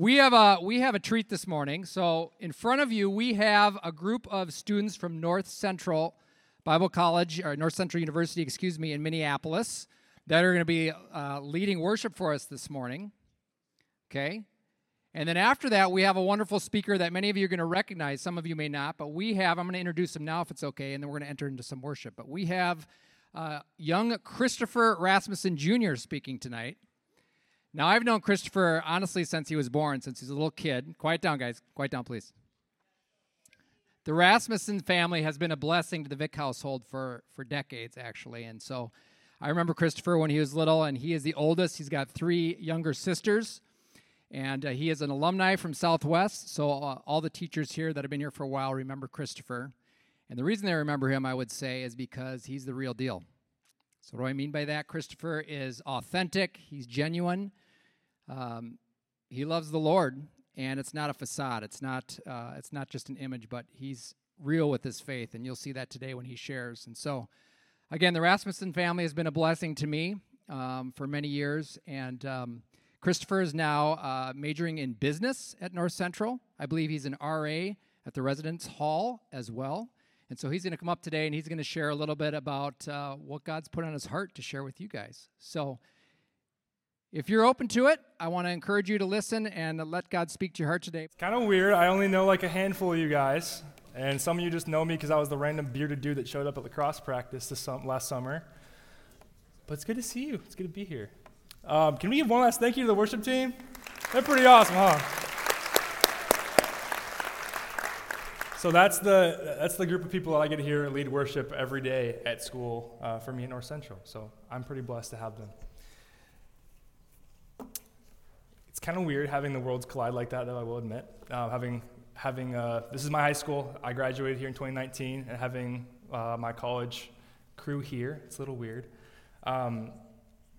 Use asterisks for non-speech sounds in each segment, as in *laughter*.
We have a we have a treat this morning. So in front of you, we have a group of students from North Central Bible College or North Central University, excuse me, in Minneapolis that are going to be uh, leading worship for us this morning. Okay, and then after that, we have a wonderful speaker that many of you are going to recognize. Some of you may not, but we have. I'm going to introduce him now, if it's okay, and then we're going to enter into some worship. But we have uh, young Christopher Rasmussen Jr. speaking tonight. Now, I've known Christopher honestly since he was born, since he's a little kid. Quiet down, guys. Quiet down, please. The Rasmussen family has been a blessing to the Vick household for, for decades, actually. And so I remember Christopher when he was little, and he is the oldest. He's got three younger sisters, and uh, he is an alumni from Southwest. So uh, all the teachers here that have been here for a while remember Christopher. And the reason they remember him, I would say, is because he's the real deal. So, what do I mean by that? Christopher is authentic, he's genuine, um, he loves the Lord, and it's not a facade. It's not, uh, it's not just an image, but he's real with his faith, and you'll see that today when he shares. And so, again, the Rasmussen family has been a blessing to me um, for many years, and um, Christopher is now uh, majoring in business at North Central. I believe he's an RA at the Residence Hall as well. And so he's going to come up today and he's going to share a little bit about uh, what God's put on his heart to share with you guys. So if you're open to it, I want to encourage you to listen and let God speak to your heart today. It's kind of weird. I only know like a handful of you guys. And some of you just know me because I was the random bearded dude that showed up at lacrosse practice this last summer. But it's good to see you. It's good to be here. Um, can we give one last thank you to the worship team? They're pretty awesome, huh? So that's the, that's the group of people that I get to hear lead worship every day at school uh, for me at North Central. So I'm pretty blessed to have them. It's kind of weird having the worlds collide like that, though, I will admit. Uh, having, having uh, this is my high school. I graduated here in 2019, and having uh, my college crew here, it's a little weird. Um,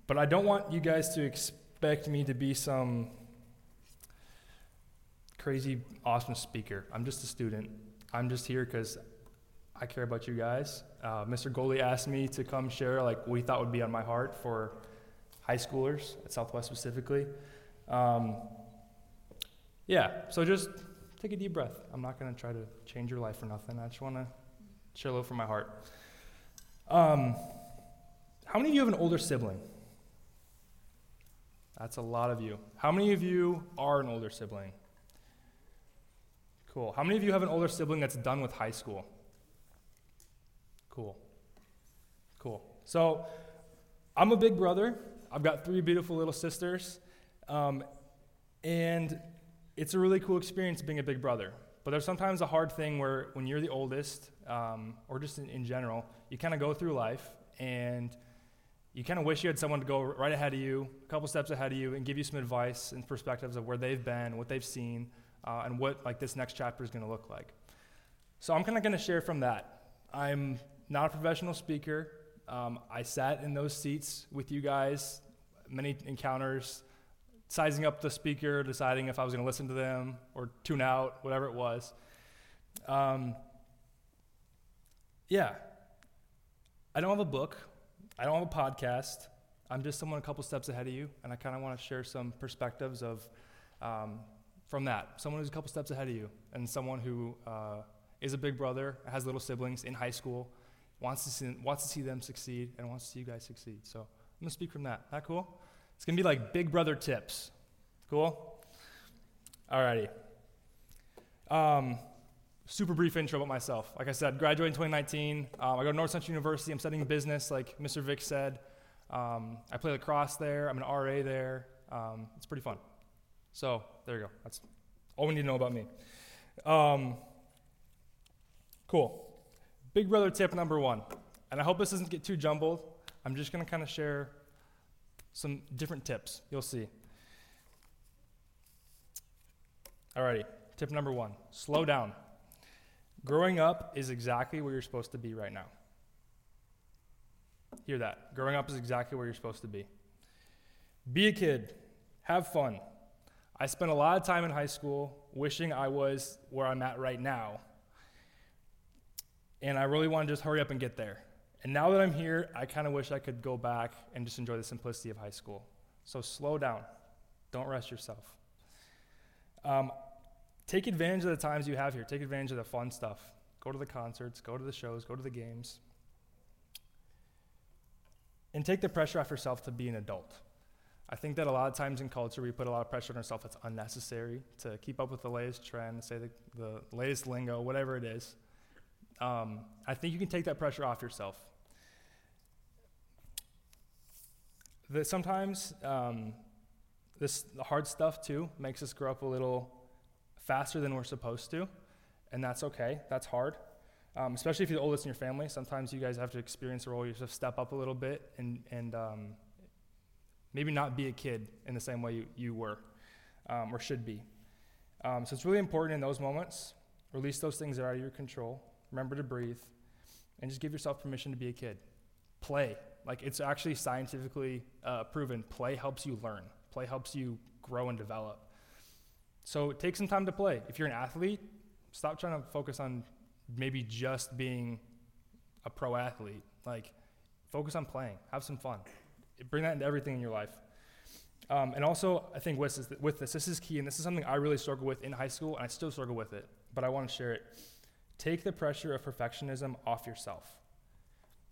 but I don't want you guys to expect me to be some crazy, awesome speaker. I'm just a student. I'm just here because I care about you guys. Uh, Mr. Goldie asked me to come share like he thought would be on my heart for high schoolers at Southwest specifically. Um, yeah, so just take a deep breath. I'm not going to try to change your life or nothing. I just want to a little from my heart. Um, how many of you have an older sibling? That's a lot of you. How many of you are an older sibling? Cool. How many of you have an older sibling that's done with high school? Cool. Cool. So, I'm a big brother. I've got three beautiful little sisters. Um, and it's a really cool experience being a big brother. But there's sometimes a hard thing where when you're the oldest, um, or just in, in general, you kind of go through life and you kind of wish you had someone to go right ahead of you, a couple steps ahead of you, and give you some advice and perspectives of where they've been, what they've seen, uh, and what like this next chapter is going to look like. So I'm kind of going to share from that. I'm not a professional speaker. Um, I sat in those seats with you guys, many encounters, sizing up the speaker, deciding if I was going to listen to them or tune out, whatever it was. Um, yeah, I don't have a book. I don't have a podcast. I'm just someone a couple steps ahead of you, and I kind of want to share some perspectives of um, from that. Someone who's a couple steps ahead of you, and someone who uh, is a big brother, has little siblings in high school, wants to see, wants to see them succeed, and wants to see you guys succeed. So I'm gonna speak from that. That cool? It's gonna be like big brother tips. Cool? Alrighty. Um, super brief intro about myself. Like I said, graduated in 2019. Um, I go to North Central University. I'm studying business, like Mr. Vick said. Um, I play lacrosse there. I'm an RA there. Um, it's pretty fun. So there you go. That's all we need to know about me. Um, cool. Big brother tip number one, and I hope this doesn't get too jumbled. I'm just going to kind of share some different tips. You'll see. Alrighty, tip number one slow down. Growing up is exactly where you're supposed to be right now. Hear that. Growing up is exactly where you're supposed to be. Be a kid, have fun, I spent a lot of time in high school wishing I was where I'm at right now. And I really want to just hurry up and get there. And now that I'm here, I kind of wish I could go back and just enjoy the simplicity of high school. So slow down. Don't rush yourself. Um, take advantage of the times you have here. Take advantage of the fun stuff. Go to the concerts, go to the shows, go to the games. And take the pressure off yourself to be an adult. I think that a lot of times in culture, we put a lot of pressure on ourselves that's unnecessary to keep up with the latest trend, say the, the latest lingo, whatever it is. Um, I think you can take that pressure off yourself. Sometimes um, this hard stuff too makes us grow up a little faster than we're supposed to, and that's okay. That's hard, um, especially if you're the oldest in your family. Sometimes you guys have to experience a role. You to step up a little bit and and um, maybe not be a kid in the same way you, you were um, or should be. Um, so it's really important in those moments. Release those things that are out of your control. Remember to breathe, and just give yourself permission to be a kid. Play. Like it's actually scientifically uh, proven. Play helps you learn. Play helps you grow and develop. So take some time to play. If you're an athlete, stop trying to focus on maybe just being a pro athlete. Like, focus on playing. Have some fun. Bring that into everything in your life. Um, and also, I think with this, with this, this is key, and this is something I really struggle with in high school, and I still struggle with it, but I want to share it. Take the pressure of perfectionism off yourself.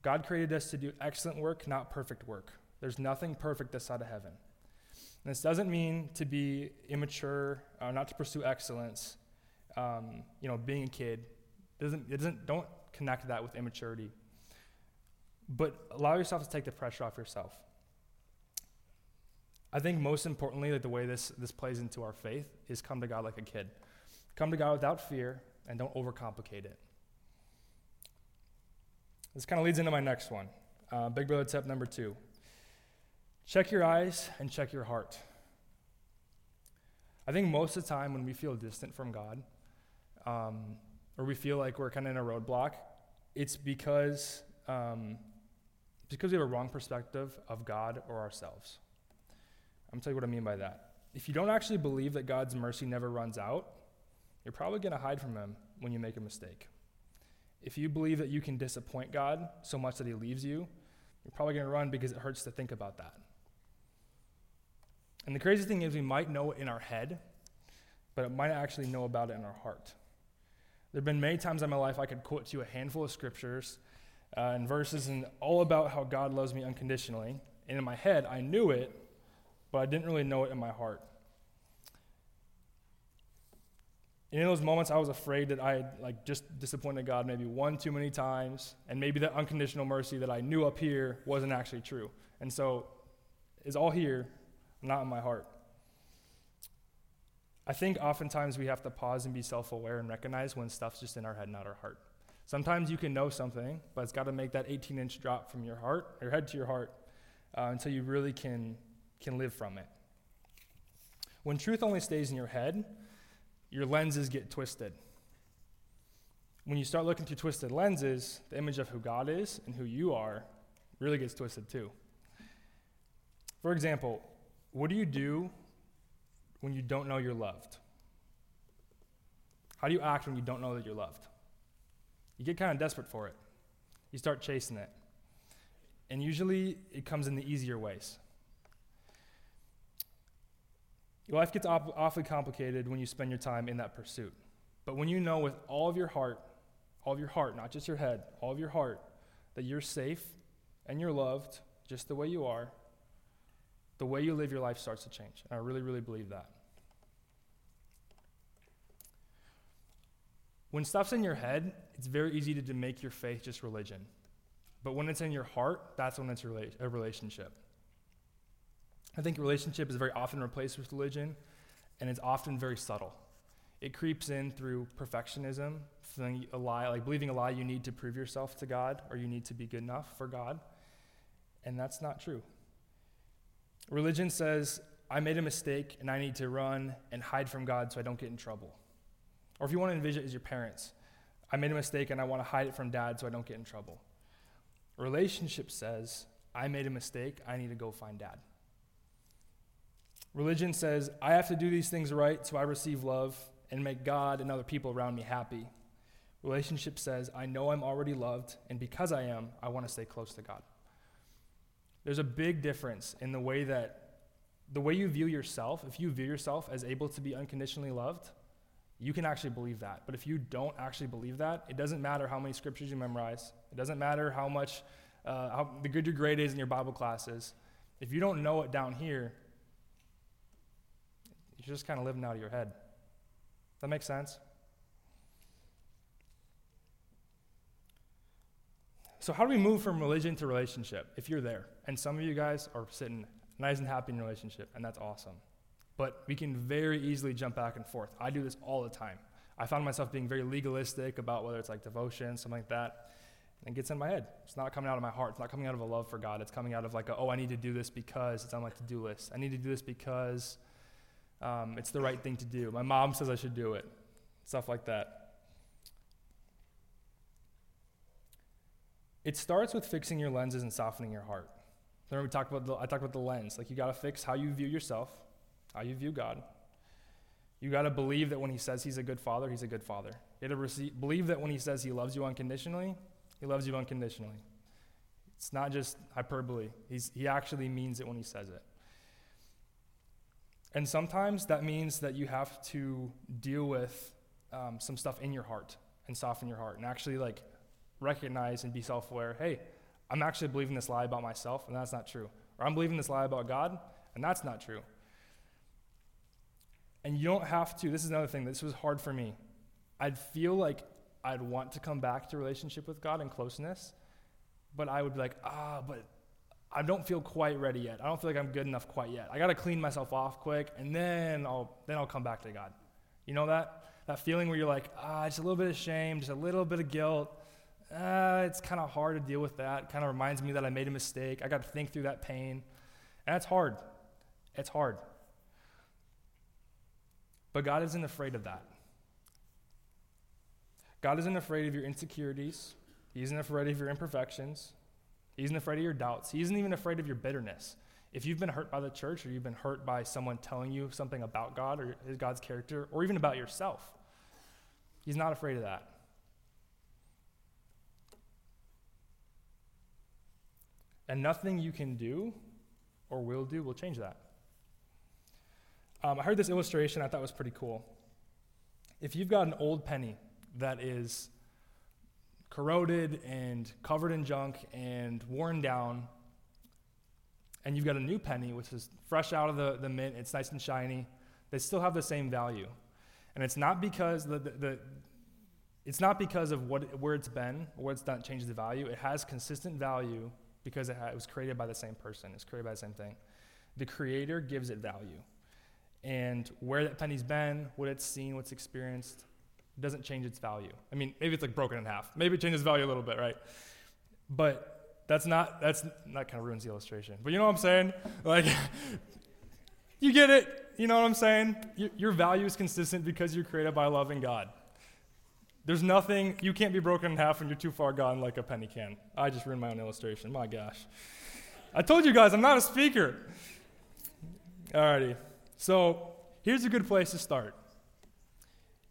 God created us to do excellent work, not perfect work. There's nothing perfect this side of heaven. And this doesn't mean to be immature, uh, not to pursue excellence. Um, you know, being a kid doesn't it doesn't don't connect that with immaturity. But allow yourself to take the pressure off yourself. I think most importantly, like the way this this plays into our faith is come to God like a kid. Come to God without fear and don't overcomplicate it. This kind of leads into my next one. Uh, Big Brother tip number two Check your eyes and check your heart. I think most of the time when we feel distant from God, um, or we feel like we're kind of in a roadblock, it's because um, because we have a wrong perspective of God or ourselves. I'm tell you what I mean by that. If you don't actually believe that God's mercy never runs out, you're probably gonna hide from Him when you make a mistake. If you believe that you can disappoint God so much that He leaves you, you're probably gonna run because it hurts to think about that. And the crazy thing is, we might know it in our head, but it might actually know about it in our heart. There have been many times in my life I could quote to you a handful of scriptures uh, and verses and all about how God loves me unconditionally. And in my head, I knew it, but I didn't really know it in my heart. And in those moments, I was afraid that I had like just disappointed God maybe one too many times, and maybe that unconditional mercy that I knew up here wasn't actually true. And so, it's all here, not in my heart. I think oftentimes we have to pause and be self aware and recognize when stuff's just in our head, not our heart. Sometimes you can know something, but it's got to make that 18 inch drop from your heart, your head to your heart, uh, until you really can, can live from it. When truth only stays in your head, your lenses get twisted. When you start looking through twisted lenses, the image of who God is and who you are really gets twisted too. For example, what do you do when you don't know you're loved? How do you act when you don't know that you're loved? You get kind of desperate for it. You start chasing it. And usually it comes in the easier ways. Life gets op- awfully complicated when you spend your time in that pursuit. But when you know with all of your heart, all of your heart, not just your head, all of your heart, that you're safe and you're loved just the way you are, the way you live your life starts to change. And I really, really believe that. When stuff's in your head, it's very easy to, to make your faith just religion. But when it's in your heart, that's when it's a relationship. I think relationship is very often replaced with religion, and it's often very subtle. It creeps in through perfectionism, feeling a lie, like believing a lie you need to prove yourself to God or you need to be good enough for God. And that's not true. Religion says, I made a mistake and I need to run and hide from God so I don't get in trouble. Or if you want to envision it as your parents, I made a mistake and I want to hide it from dad so I don't get in trouble. Relationship says, I made a mistake, I need to go find dad. Religion says, I have to do these things right so I receive love and make God and other people around me happy. Relationship says, I know I'm already loved, and because I am, I want to stay close to God. There's a big difference in the way that the way you view yourself, if you view yourself as able to be unconditionally loved, you can actually believe that. But if you don't actually believe that, it doesn't matter how many scriptures you memorize. It doesn't matter how much, uh, how the good your grade is in your Bible classes. If you don't know it down here, you're just kind of living out of your head. That makes sense? So, how do we move from religion to relationship if you're there? And some of you guys are sitting nice and happy in relationship, and that's awesome. But we can very easily jump back and forth. I do this all the time. I found myself being very legalistic about whether it's like devotion, something like that. And it gets in my head. It's not coming out of my heart. It's not coming out of a love for God. It's coming out of like, a, oh, I need to do this because it's on my to do list. I need to do this because um, it's the right thing to do. My mom says I should do it. Stuff like that. It starts with fixing your lenses and softening your heart. Remember we talked about the, I talked about the lens. Like you got to fix how you view yourself, how you view God. You got to believe that when He says He's a good Father, He's a good Father. You got to believe that when He says He loves you unconditionally, He loves you unconditionally. It's not just hyperbole. He's, he actually means it when He says it. And sometimes that means that you have to deal with um, some stuff in your heart and soften your heart and actually like recognize and be self aware hey, I'm actually believing this lie about myself, and that's not true. Or I'm believing this lie about God, and that's not true. And you don't have to, this is another thing, this was hard for me. I'd feel like I'd want to come back to relationship with God and closeness, but I would be like, ah, but I don't feel quite ready yet. I don't feel like I'm good enough quite yet. I got to clean myself off quick, and then I'll then I'll come back to God. You know that that feeling where you're like, ah, just a little bit of shame, just a little bit of guilt, uh, it's kind of hard to deal with that. Kind of reminds me that I made a mistake. I got to think through that pain. And it's hard. It's hard. But God isn't afraid of that. God isn't afraid of your insecurities. He isn't afraid of your imperfections. He isn't afraid of your doubts. He isn't even afraid of your bitterness. If you've been hurt by the church or you've been hurt by someone telling you something about God or God's character or even about yourself, He's not afraid of that. And nothing you can do or will do will change that. Um, I heard this illustration I thought was pretty cool. If you've got an old penny that is corroded and covered in junk and worn down, and you've got a new penny which is fresh out of the, the mint, it's nice and shiny, they still have the same value. And it's not because the, the, the it's not because of what, where it's been or what it's done changes the value. It has consistent value because it, had, it was created by the same person, it's created by the same thing. The creator gives it value. And where that penny's been, what it's seen, what's experienced, doesn't change its value. I mean, maybe it's like broken in half. Maybe it changes value a little bit, right? But that's not, that's, that kind of ruins the illustration. But you know what I'm saying? Like, *laughs* you get it. You know what I'm saying? Your, your value is consistent because you're created by loving God. There's nothing, you can't be broken in half when you're too far gone like a penny can. I just ruined my own illustration. My gosh. I told you guys, I'm not a speaker. Alrighty. So here's a good place to start.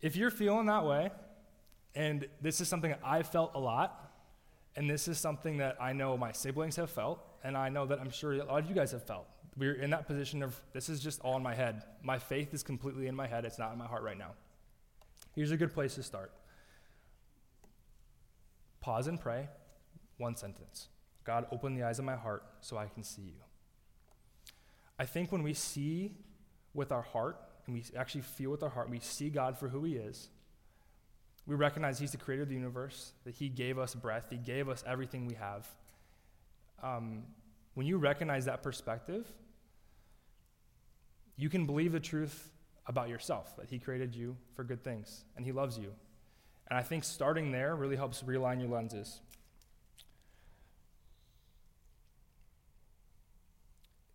If you're feeling that way, and this is something that I've felt a lot, and this is something that I know my siblings have felt, and I know that I'm sure a lot of you guys have felt. We're in that position of this is just all in my head. My faith is completely in my head, it's not in my heart right now. Here's a good place to start. Pause and pray. One sentence God, open the eyes of my heart so I can see you. I think when we see with our heart, and we actually feel with our heart, we see God for who He is, we recognize He's the creator of the universe, that He gave us breath, He gave us everything we have. Um, when you recognize that perspective, you can believe the truth about yourself that He created you for good things and He loves you and I think starting there really helps realign your lenses.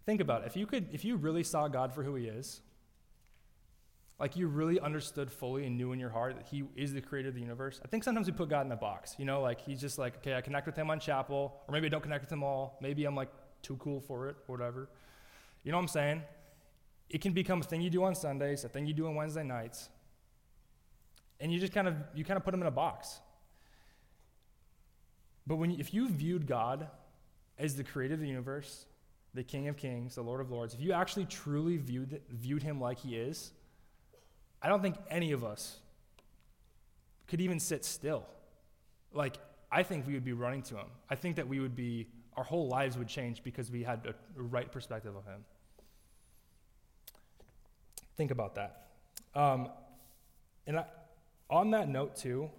Think about it. If you could if you really saw God for who he is, like you really understood fully and knew in your heart that he is the creator of the universe. I think sometimes we put God in a box, you know, like he's just like, okay, I connect with him on chapel, or maybe I don't connect with him all. Maybe I'm like too cool for it, or whatever. You know what I'm saying? It can become a thing you do on Sundays, a thing you do on Wednesday nights, and you just kind of you kind of put them in a box. But when if you viewed God as the creator of the universe, the King of Kings, the Lord of Lords, if you actually truly viewed, viewed him like he is, I don't think any of us could even sit still. Like, I think we would be running to him. I think that we would be, our whole lives would change because we had a, right perspective of him. Think about that. Um, and I, on that note, too,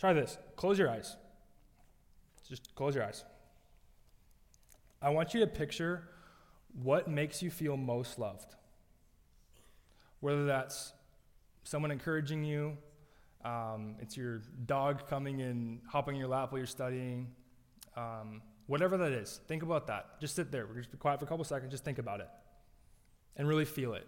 try this. Close your eyes. Just close your eyes. I want you to picture what makes you feel most loved. Whether that's someone encouraging you, um, it's your dog coming and hopping in your lap while you're studying, um, whatever that is. Think about that. Just sit there. We're just be quiet for a couple seconds. Just think about it and really feel it.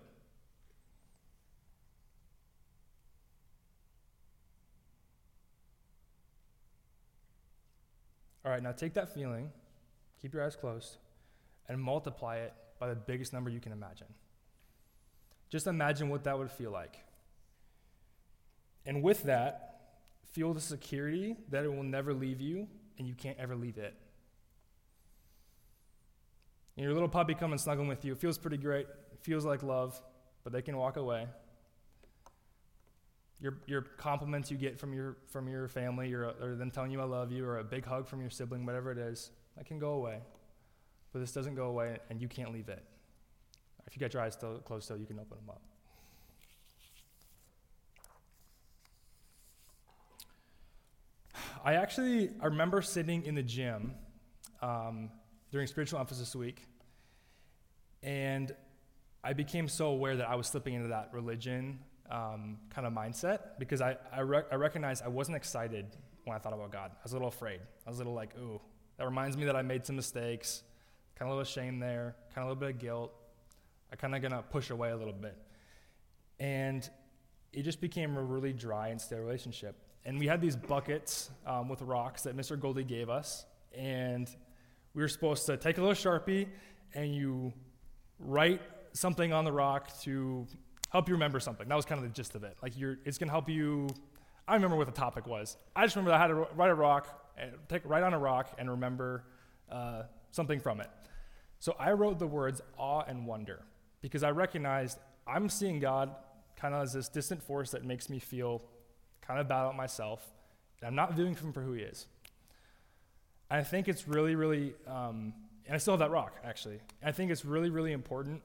All right, now take that feeling, keep your eyes closed, and multiply it by the biggest number you can imagine. Just imagine what that would feel like. And with that, feel the security that it will never leave you and you can't ever leave it. And your little puppy coming snuggling with you, it feels pretty great. It feels like love, but they can walk away. Your, your compliments you get from your, from your family, or, or them telling you I love you, or a big hug from your sibling, whatever it is, that can go away. But this doesn't go away, and you can't leave it. If you got your eyes still closed still, you can open them up. I actually I remember sitting in the gym um, during spiritual emphasis week, and I became so aware that I was slipping into that religion um, kind of mindset because I, I, I recognized I wasn't excited when I thought about God. I was a little afraid. I was a little like, ooh, that reminds me that I made some mistakes. Kind of a little shame there, kind of a little bit of guilt. I kind of gonna push away a little bit. And it just became a really dry and stale relationship. And we had these buckets um, with rocks that Mr. Goldie gave us. And we were supposed to take a little Sharpie and you write something on the rock to help you remember something. That was kind of the gist of it. Like you're, it's to help you. I remember what the topic was. I just remember I had to write a rock, and take write on a rock, and remember uh, something from it. So I wrote the words awe and wonder because I recognized I'm seeing God kind of as this distant force that makes me feel kind of bad about myself. I'm not viewing him for who he is. I think it's really, really, um, and I still have that rock actually. I think it's really, really important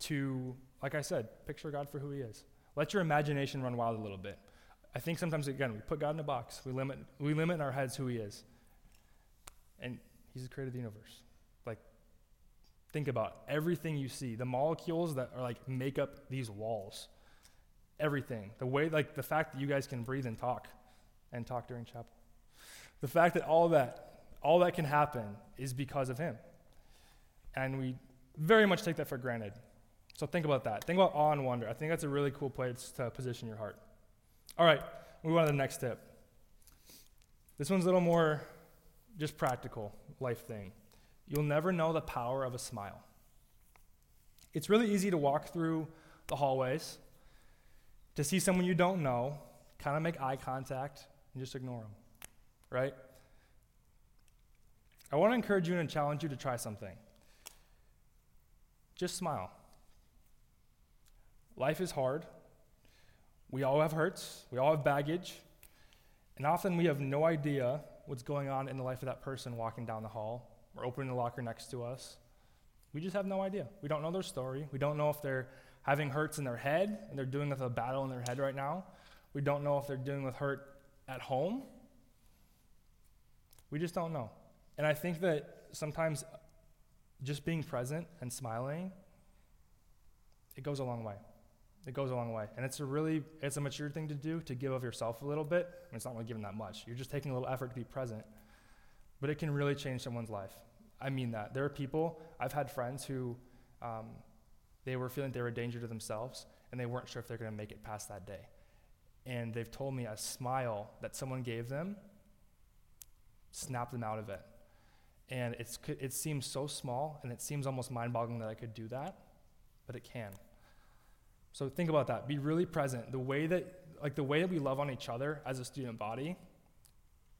to like I said, picture God for who He is. Let your imagination run wild a little bit. I think sometimes, again, we put God in a box. We limit, we limit in our heads who He is. And He's the creator of the universe. Like, think about everything you see, the molecules that are like make up these walls. Everything. The way, like, the fact that you guys can breathe and talk and talk during chapel. The fact that all that, all that can happen is because of Him. And we very much take that for granted. So think about that. Think about awe and wonder. I think that's a really cool place to position your heart. All right, move on to the next tip. This one's a little more just practical life thing. You'll never know the power of a smile. It's really easy to walk through the hallways, to see someone you don't know, kind of make eye contact, and just ignore them, right? I want to encourage you and challenge you to try something. Just smile. Life is hard. We all have hurts, we all have baggage, and often we have no idea what's going on in the life of that person walking down the hall or opening the locker next to us. We just have no idea. We don't know their story. We don't know if they're having hurts in their head and they're dealing with a battle in their head right now. We don't know if they're dealing with hurt at home. We just don't know. And I think that sometimes just being present and smiling, it goes a long way. It goes a long way. And it's a really, it's a mature thing to do to give of yourself a little bit. I mean, it's not really giving that much. You're just taking a little effort to be present. But it can really change someone's life. I mean that. There are people, I've had friends who, um, they were feeling they were a danger to themselves and they weren't sure if they're going to make it past that day. And they've told me a smile that someone gave them snapped them out of it. And it's, it seems so small and it seems almost mind boggling that I could do that, but it can. So think about that. Be really present. The way that like the way that we love on each other as a student body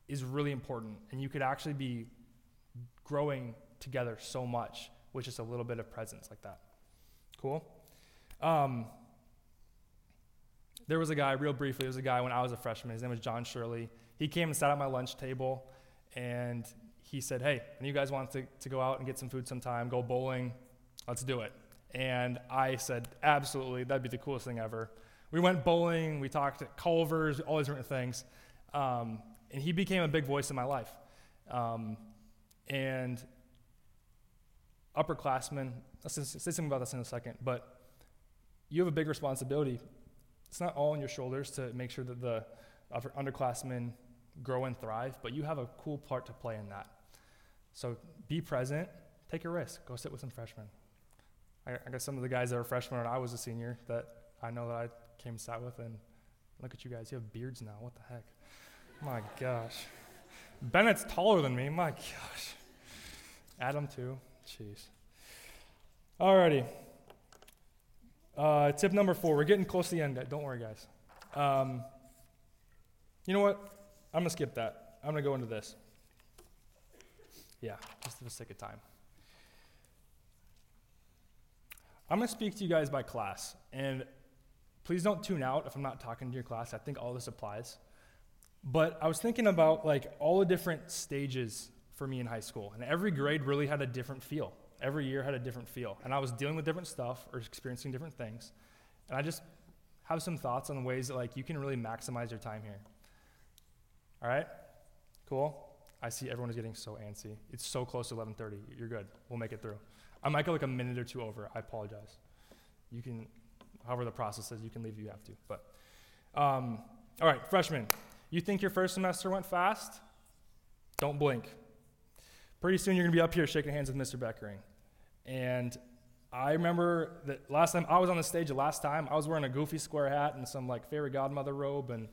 is really important and you could actually be growing together so much with just a little bit of presence like that. Cool? Um, there was a guy, real briefly, there was a guy when I was a freshman. His name was John Shirley. He came and sat at my lunch table, and he said, Hey, and you guys want to, to go out and get some food sometime, go bowling, let's do it. And I said, Absolutely, that'd be the coolest thing ever. We went bowling, we talked at Culver's, all these different things. Um, and he became a big voice in my life. Um, and upperclassmen, I'll say something about this in a second, but you have a big responsibility. It's not all on your shoulders to make sure that the underclassmen grow and thrive, but you have a cool part to play in that. So be present, take a risk, go sit with some freshmen. I, I got some of the guys that were freshmen when I was a senior that I know that I came and sat with, and look at you guys, you have beards now. What the heck? My gosh. Bennett's taller than me. My gosh. Adam, too. Jeez. Alrighty. Uh, tip number four. We're getting close to the end. Don't worry, guys. Um, you know what? I'm going to skip that. I'm going to go into this. Yeah, just for the sake of time. I'm going to speak to you guys by class. And please don't tune out if I'm not talking to your class. I think all this applies. But I was thinking about like all the different stages for me in high school, and every grade really had a different feel. Every year had a different feel, and I was dealing with different stuff or experiencing different things. And I just have some thoughts on ways that like you can really maximize your time here. All right, cool. I see everyone is getting so antsy. It's so close to 11:30. You're good. We'll make it through. I might go like a minute or two over. I apologize. You can, however the process is, you can leave if you have to. But um, all right, freshmen. You think your first semester went fast? Don't blink. Pretty soon you're going to be up here shaking hands with Mr. Beckering. And I remember that last time I was on the stage, the last time, I was wearing a goofy square hat and some like fairy godmother robe. And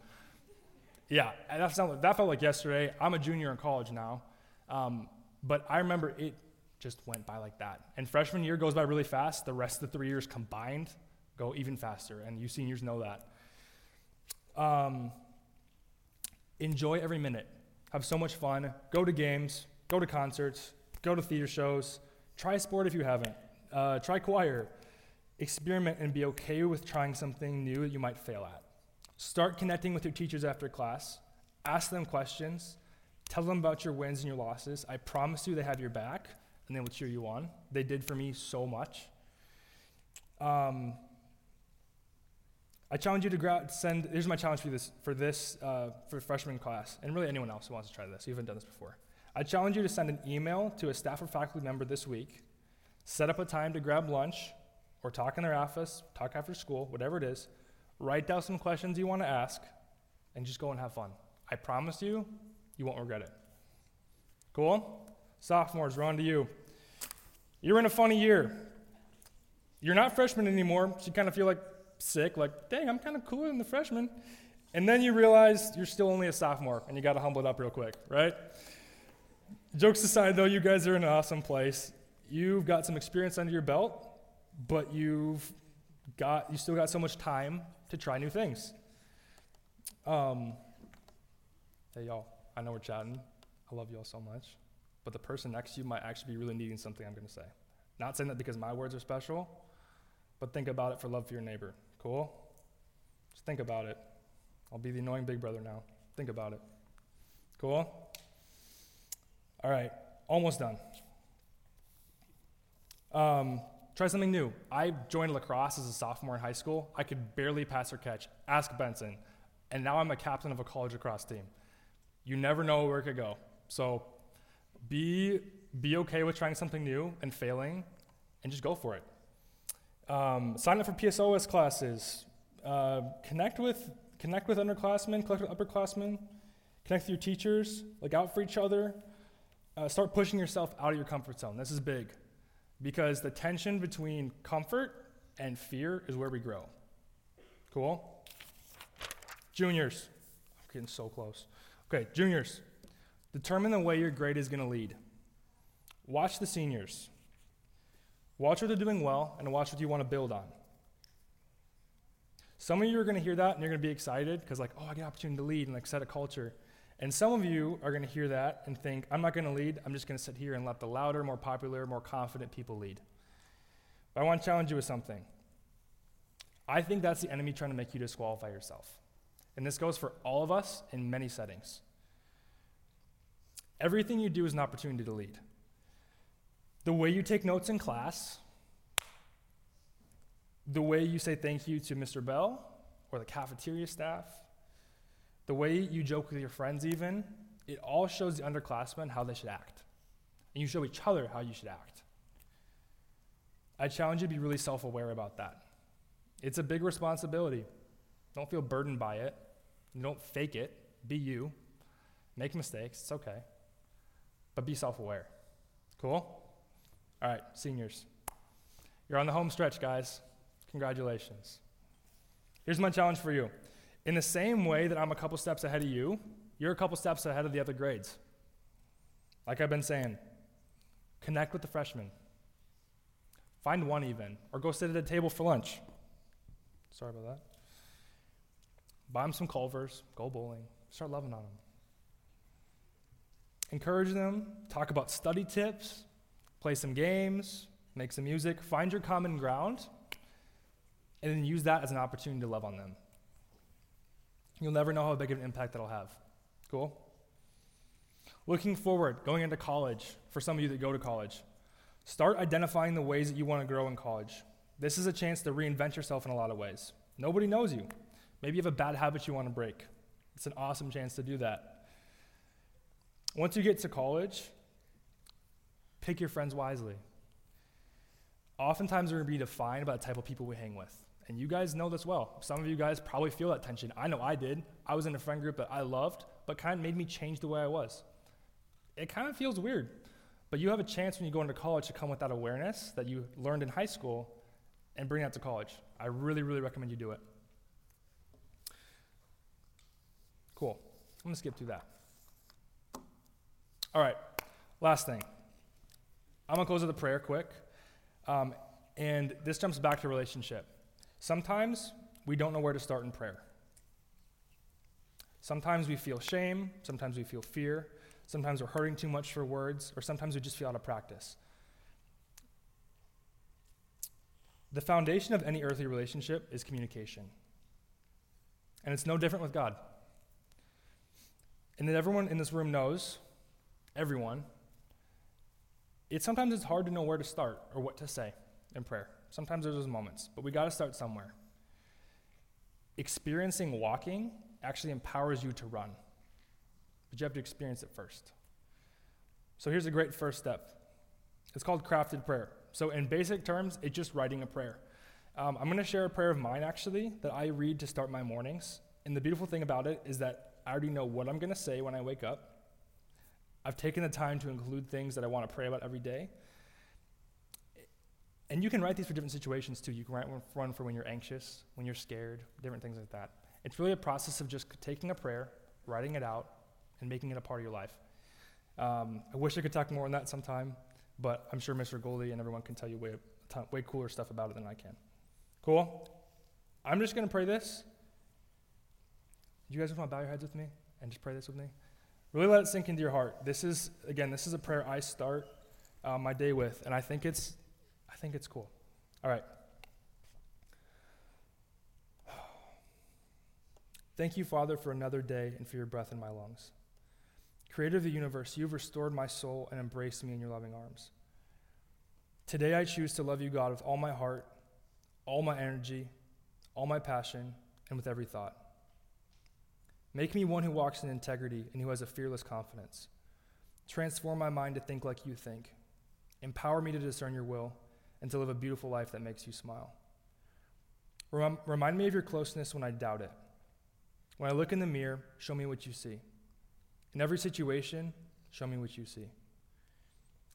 yeah, that, sounded, that felt like yesterday. I'm a junior in college now. Um, but I remember it just went by like that. And freshman year goes by really fast. The rest of the three years combined go even faster. And you seniors know that. Um, enjoy every minute. Have so much fun. Go to games, go to concerts, go to theater shows. Try sport if you haven't. Uh, try choir. Experiment and be okay with trying something new that you might fail at. Start connecting with your teachers after class. Ask them questions. Tell them about your wins and your losses. I promise you they have your back and they will cheer you on. They did for me so much. Um, I challenge you to grab, send. Here's my challenge for this for this uh, for freshman class, and really anyone else who wants to try this. You haven't done this before. I challenge you to send an email to a staff or faculty member this week. Set up a time to grab lunch, or talk in their office, talk after school, whatever it is. Write down some questions you want to ask, and just go and have fun. I promise you, you won't regret it. Cool? Sophomores, we're on to you. You're in a funny year. You're not freshmen anymore, so you kind of feel like sick, like, dang, I'm kind of cooler than the freshman. And then you realize you're still only a sophomore and you got to humble it up real quick, right? Jokes aside, though, you guys are in an awesome place. You've got some experience under your belt, but you've got, you still got so much time to try new things. Um, hey, y'all, I know we're chatting. I love y'all so much. But the person next to you might actually be really needing something I'm going to say. Not saying that because my words are special, but think about it for love for your neighbor. Cool? Just think about it. I'll be the annoying big brother now. Think about it. Cool? All right, almost done. Um, try something new. I joined lacrosse as a sophomore in high school. I could barely pass or catch. Ask Benson. And now I'm a captain of a college lacrosse team. You never know where it could go. So be, be okay with trying something new and failing and just go for it. Um, sign up for PSEO classes. Uh, connect with connect with underclassmen, connect with upperclassmen, connect with your teachers, look out for each other. Uh, start pushing yourself out of your comfort zone. This is big because the tension between comfort and fear is where we grow. Cool? Juniors. I'm getting so close. Okay, juniors. Determine the way your grade is going to lead. Watch the seniors. Watch what they're doing well and watch what you want to build on. Some of you are going to hear that and you're going to be excited because, like, oh, I get an opportunity to lead and like set a culture. And some of you are going to hear that and think, I'm not going to lead. I'm just going to sit here and let the louder, more popular, more confident people lead. But I want to challenge you with something. I think that's the enemy trying to make you disqualify yourself. And this goes for all of us in many settings. Everything you do is an opportunity to lead. The way you take notes in class, the way you say thank you to Mr. Bell or the cafeteria staff, the way you joke with your friends, even, it all shows the underclassmen how they should act. And you show each other how you should act. I challenge you to be really self aware about that. It's a big responsibility. Don't feel burdened by it. Don't fake it. Be you. Make mistakes. It's okay. But be self aware. Cool? All right, seniors. You're on the home stretch, guys. Congratulations. Here's my challenge for you. In the same way that I'm a couple steps ahead of you, you're a couple steps ahead of the other grades. Like I've been saying, connect with the freshmen. Find one even, or go sit at a table for lunch. Sorry about that. Buy them some Culvers, go bowling, start loving on them. Encourage them, talk about study tips, play some games, make some music, find your common ground, and then use that as an opportunity to love on them. You'll never know how big of an impact that'll have. Cool? Looking forward, going into college, for some of you that go to college, start identifying the ways that you want to grow in college. This is a chance to reinvent yourself in a lot of ways. Nobody knows you. Maybe you have a bad habit you want to break. It's an awesome chance to do that. Once you get to college, pick your friends wisely. Oftentimes, we're going to be defined by the type of people we hang with. And you guys know this well. Some of you guys probably feel that tension. I know I did. I was in a friend group that I loved, but kind of made me change the way I was. It kind of feels weird. But you have a chance when you go into college to come with that awareness that you learned in high school and bring that to college. I really, really recommend you do it. Cool. I'm going to skip through that. All right, last thing. I'm going to close with a prayer quick. Um, and this jumps back to relationship. Sometimes we don't know where to start in prayer. Sometimes we feel shame, sometimes we feel fear, sometimes we're hurting too much for words, or sometimes we just feel out of practice. The foundation of any earthly relationship is communication. And it's no different with God. And that everyone in this room knows, everyone, it sometimes it's hard to know where to start or what to say in prayer. Sometimes there's those moments, but we got to start somewhere. Experiencing walking actually empowers you to run, but you have to experience it first. So here's a great first step it's called crafted prayer. So, in basic terms, it's just writing a prayer. Um, I'm going to share a prayer of mine actually that I read to start my mornings. And the beautiful thing about it is that I already know what I'm going to say when I wake up. I've taken the time to include things that I want to pray about every day. And you can write these for different situations too. You can write one for when you're anxious, when you're scared, different things like that. It's really a process of just taking a prayer, writing it out, and making it a part of your life. Um, I wish I could talk more on that sometime, but I'm sure Mr. Goldie and everyone can tell you way, way cooler stuff about it than I can. Cool? I'm just going to pray this. Do you guys want to bow your heads with me and just pray this with me? Really let it sink into your heart. This is, again, this is a prayer I start uh, my day with, and I think it's I think it's cool. All right. *sighs* Thank you, Father, for another day and for your breath in my lungs. Creator of the universe, you've restored my soul and embraced me in your loving arms. Today I choose to love you, God, with all my heart, all my energy, all my passion, and with every thought. Make me one who walks in integrity and who has a fearless confidence. Transform my mind to think like you think. Empower me to discern your will and to live a beautiful life that makes you smile. Remind me of your closeness when I doubt it. When I look in the mirror, show me what you see. In every situation, show me what you see.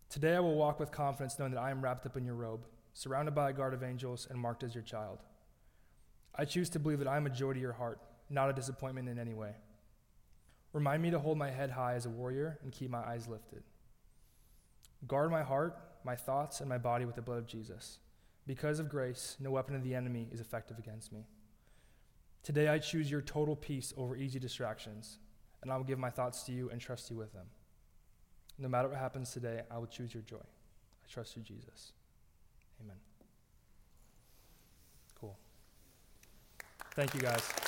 Today I will walk with confidence, knowing that I am wrapped up in your robe, surrounded by a guard of angels, and marked as your child. I choose to believe that I am a joy to your heart, not a disappointment in any way. Remind me to hold my head high as a warrior and keep my eyes lifted. Guard my heart my thoughts, and my body with the blood of Jesus. Because of grace, no weapon of the enemy is effective against me. Today I choose your total peace over easy distractions. and I will give my thoughts to you and trust you with them. No matter what happens today, I will choose your joy. I trust you, Jesus. Amen. Cool. Thank you, guys.